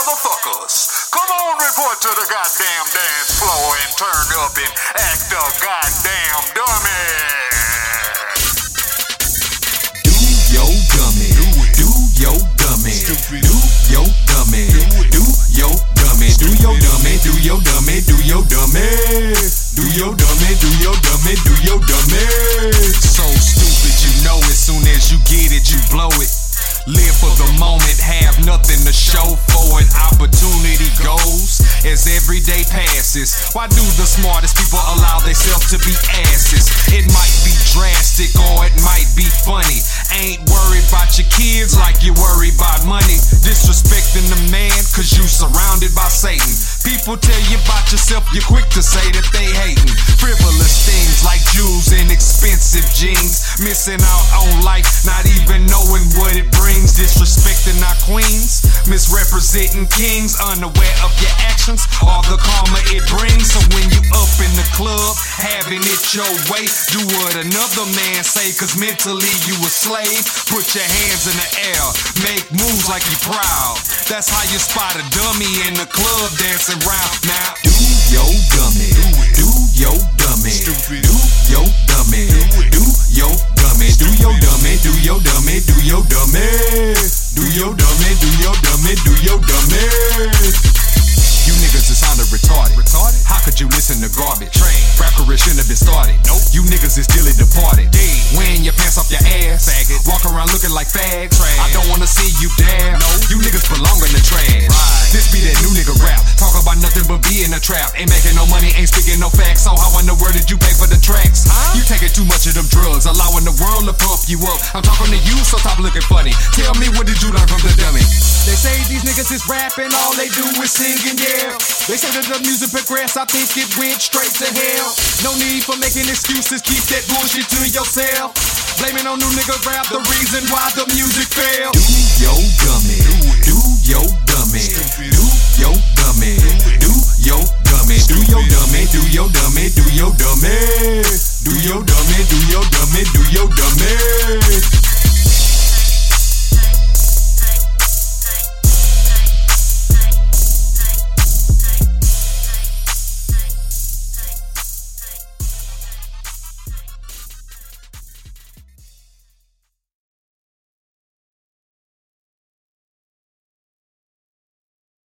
motherfuckers. Come on, report to the goddamn dance floor and turn up and act a goddamn dummy. Do yo dummy. Do yo dummy. Do yo dummy. Do yo dummy. Do yo dummy. Do yo dummy. Do yo dummy. Do yo dummy. Do yo dummy. Do yo dummy. So stupid, you know as soon as you get it, you blow it. Live for the moment, have nothing to show for it. Opportunity goes as every day passes. Why do the smartest people allow themselves to be asses? It might be drastic or it might be funny. Ain't worried about your kids like you worry about money. Disrespecting the man cause you surrounded by Satan. People tell you about yourself, you're quick to say that they hating. Frivolous things like jewels and expensive jeans. Missing out on life, not even knowing what it brings. Disrespecting our queens, misrepresenting kings, unaware of your actions, all the karma it brings. So when you up in the club, having it your way, do what another man say, cause mentally you a slave. Put your hands in the air, make moves like you proud. That's how you spot a dummy in the club dancing round. Now, do yo dummy, yo. You niggas is kinda retarded. Retarded? How could you listen to garbage? Train. Rap career shouldn't have been started. Nope. You niggas is dearly departed. Damn. Wearing your pants off your ass. Faggot. Walk around looking like fags. Trash. I don't wanna see you dab. No. You niggas belong in the trash. Right. This be that new nigga rap. Talk about nothing but be in a trap. Ain't making no money, ain't speaking no facts. So how in the world did you pay for the tracks? Huh? You taking too much of them drugs, allowing the world to pump you up. I'm talking to you, so stop looking funny. Tell me what did you learn from the dummy? They say these niggas is rapping, all they do is singing, yeah. They say that the music progressed, I think it went straight to hell. No need for making excuses, keep that bullshit to yourself. Blaming on new nigga rap, the reason why the music fell. Do yo dummy, do yo dummy, do yo dummy, do yo dummy, do yo dummy, do yo dummy, do yo dummy, do yo dummy.